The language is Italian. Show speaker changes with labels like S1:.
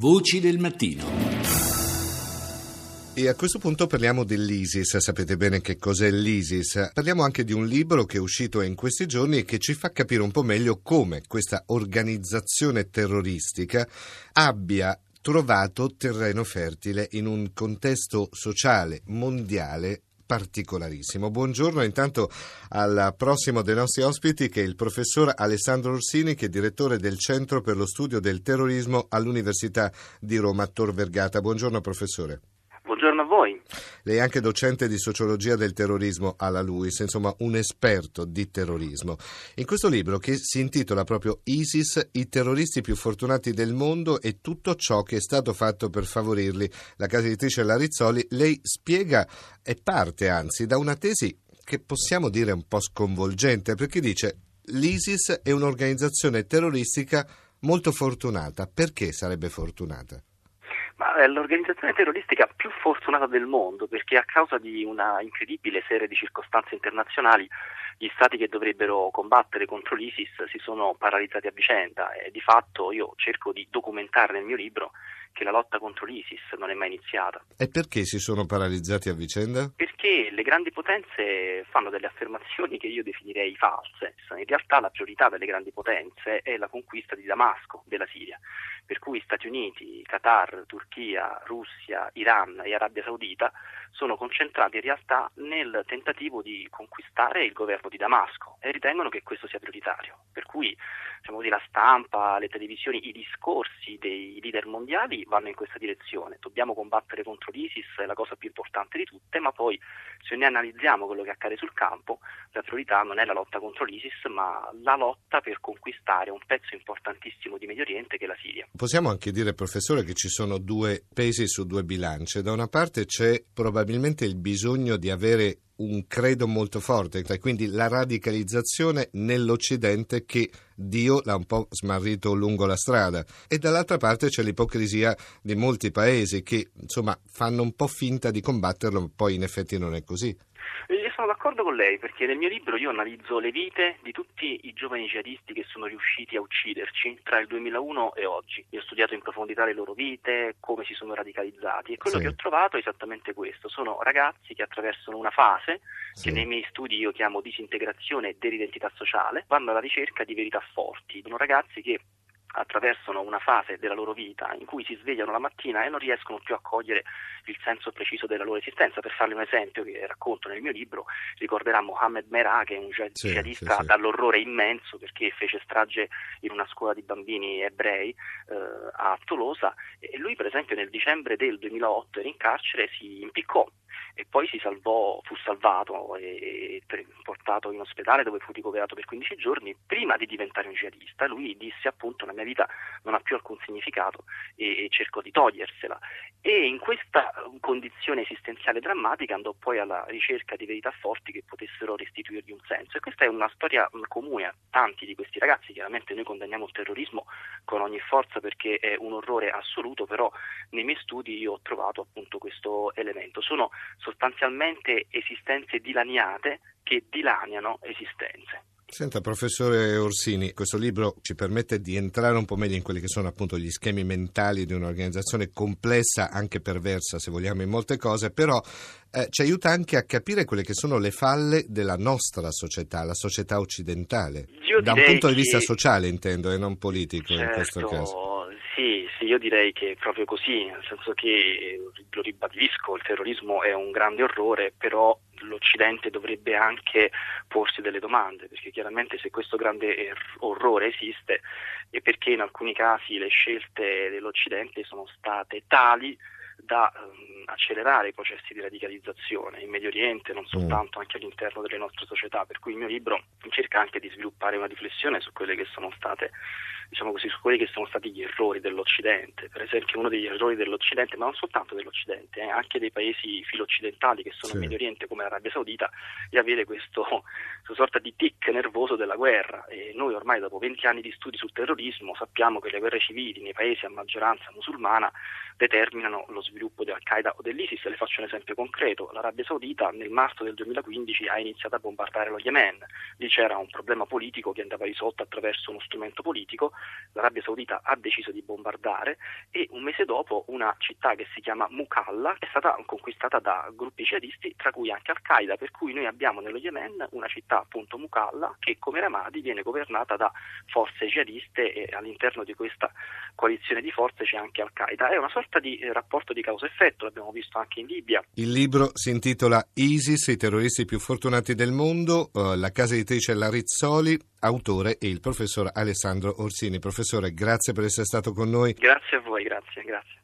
S1: Voci del mattino.
S2: E a questo punto parliamo dell'ISIS, sapete bene che cos'è l'ISIS. Parliamo anche di un libro che è uscito in questi giorni e che ci fa capire un po' meglio come questa organizzazione terroristica abbia trovato terreno fertile in un contesto sociale mondiale particolarissimo. Buongiorno intanto al prossimo dei nostri ospiti che è il professor Alessandro Orsini che è direttore del Centro per lo Studio del Terrorismo all'Università di Roma Tor Vergata. Buongiorno professore. Lei è anche docente di sociologia del terrorismo alla LUIS, insomma un esperto di terrorismo. In questo libro che si intitola proprio ISIS, i terroristi più fortunati del mondo e tutto ciò che è stato fatto per favorirli, la casa editrice Larizzoli, lei spiega e parte anzi da una tesi che possiamo dire un po' sconvolgente, perché dice l'ISIS è un'organizzazione terroristica molto fortunata. Perché sarebbe fortunata?
S3: Ma è l'organizzazione terroristica più fortunata del mondo perché a causa di una incredibile serie di circostanze internazionali gli stati che dovrebbero combattere contro l'ISIS si sono paralizzati a vicenda. E di fatto io cerco di documentare nel mio libro che la lotta contro l'ISIS non è mai iniziata.
S2: E perché si sono paralizzati a vicenda?
S3: Perché le grandi potenze fanno delle affermazioni che io definirei false. In realtà la priorità delle grandi potenze è la conquista di Damasco, della Siria per cui Stati Uniti, Qatar, Turchia, Russia, Iran e Arabia Saudita sono concentrati in realtà nel tentativo di conquistare il governo di Damasco e ritengono che questo sia prioritario. Per cui diciamo così, la stampa, le televisioni, i discorsi dei leader mondiali vanno in questa direzione. Dobbiamo combattere contro l'ISIS, è la cosa più importante di tutte, ma poi se noi analizziamo quello che accade sul campo, la priorità non è la lotta contro l'ISIS, ma la lotta per conquistare un pezzo importantissimo di Medio Oriente che è la Siria.
S2: Possiamo anche dire, professore, che ci sono due pesi su due bilance. Da una parte c'è probabilmente il bisogno di avere un credo molto forte, quindi la radicalizzazione nell'Occidente che Dio l'ha un po' smarrito lungo la strada e dall'altra parte c'è l'ipocrisia di molti paesi che insomma fanno un po' finta di combatterlo, poi in effetti non è così.
S3: Sono d'accordo con lei perché nel mio libro io analizzo le vite di tutti i giovani jihadisti che sono riusciti a ucciderci tra il 2001 e oggi. Io ho studiato in profondità le loro vite, come si sono radicalizzati e quello sì. che ho trovato è esattamente questo. Sono ragazzi che attraversano una fase sì. che nei miei studi io chiamo disintegrazione dell'identità sociale, vanno alla ricerca di verità forti. Sono ragazzi che attraversano una fase della loro vita in cui si svegliano la mattina e non riescono più a cogliere il senso preciso della loro esistenza. Per farle un esempio che racconto nel mio libro, ricorderà Mohammed Merah, che è un jihadista sì, sì, dall'orrore immenso perché fece strage in una scuola di bambini ebrei eh, a Tolosa e lui per esempio nel dicembre del 2008 era in carcere, si impiccò e poi salvò, fu salvato e portato in ospedale dove fu ricoverato per 15 giorni prima di diventare un jihadista. Lui disse appunto la mia vita non ha più alcun significato e, e cercò di togliersela e in questa condizione esistenziale drammatica andò poi alla ricerca di verità forti che potessero restituirgli un senso e questa è una storia comune a tanti di questi ragazzi, chiaramente noi condanniamo il terrorismo con ogni forza perché è un orrore assoluto, però nei miei studi io ho trovato appunto questo elemento. Sono sostanzialmente esistenze dilaniate che dilaniano esistenze.
S2: Senta, professore Orsini, questo libro ci permette di entrare un po' meglio in quelli che sono appunto gli schemi mentali di un'organizzazione complessa, anche perversa se vogliamo in molte cose, però eh, ci aiuta anche a capire quelle che sono le falle della nostra società, la società occidentale.
S3: Io
S2: da un punto di vista sociale intendo e non politico
S3: certo,
S2: in questo caso.
S3: Sì, sì, io direi che è proprio così, nel senso che, lo ribadisco, il terrorismo è un grande orrore, però l'Occidente dovrebbe anche porsi delle domande, perché chiaramente se questo grande er-, orrore esiste è perché in alcuni casi le scelte dell'Occidente sono state tali da um, accelerare i processi di radicalizzazione in Medio Oriente, non soltanto anche all'interno delle nostre società, per cui il mio libro cerca anche di sviluppare una riflessione su quelle che sono state diciamo così, su quelli che sono stati gli errori dell'Occidente. Per esempio uno degli errori dell'Occidente, ma non soltanto dell'Occidente, eh, anche dei paesi filo-occidentali che sono sì. in Medio Oriente come l'Arabia Saudita, di avere questo, questa sorta di tic nervoso della guerra. E noi ormai dopo 20 anni di studi sul terrorismo sappiamo che le guerre civili nei paesi a maggioranza musulmana determinano lo sviluppo sviluppo di Al-Qaeda o dell'ISIS. Le faccio un esempio concreto. L'Arabia Saudita nel marzo del 2015 ha iniziato a bombardare lo Yemen. Lì c'era un problema politico che andava risolto attraverso uno strumento politico. L'Arabia Saudita ha deciso di bombardare e un mese dopo una città che si chiama Mukalla è stata conquistata da gruppi jihadisti, tra cui anche Al-Qaeda, per cui noi abbiamo nello Yemen una città appunto Mukalla che come Ramadi viene governata da forze jihadiste e all'interno di questa coalizione di forze c'è anche Al-Qaeda. È una sorta di eh, rapporto di causa-effetto, l'abbiamo visto anche in Libia.
S2: Il libro si intitola ISIS, i terroristi più fortunati del mondo, uh, la casa editrice La Rizzoli, autore è il professor Alessandro Orsini. Professore, grazie per essere stato con noi.
S3: Grazie a voi, grazie, grazie.